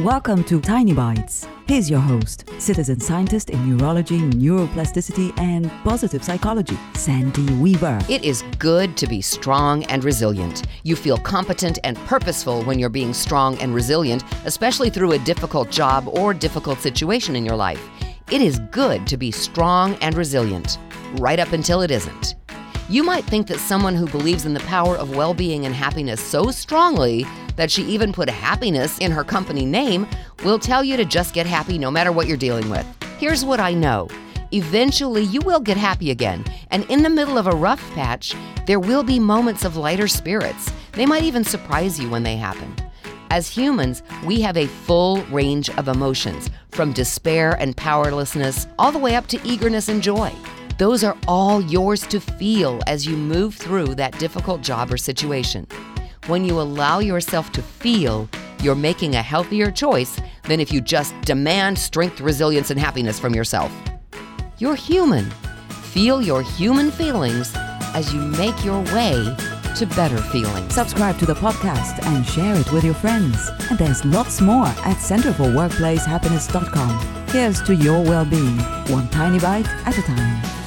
Welcome to Tiny Bites. Here's your host, citizen scientist in neurology, neuroplasticity, and positive psychology, Sandy Weaver. It is good to be strong and resilient. You feel competent and purposeful when you're being strong and resilient, especially through a difficult job or difficult situation in your life. It is good to be strong and resilient, right up until it isn't. You might think that someone who believes in the power of well being and happiness so strongly that she even put happiness in her company name will tell you to just get happy no matter what you're dealing with. Here's what I know. Eventually, you will get happy again, and in the middle of a rough patch, there will be moments of lighter spirits. They might even surprise you when they happen. As humans, we have a full range of emotions, from despair and powerlessness all the way up to eagerness and joy. Those are all yours to feel as you move through that difficult job or situation. When you allow yourself to feel, you're making a healthier choice than if you just demand strength, resilience, and happiness from yourself. You're human. Feel your human feelings as you make your way to better feelings. Subscribe to the podcast and share it with your friends. And there's lots more at centerforworkplacehappiness.com. Here's to your well being, one tiny bite at a time.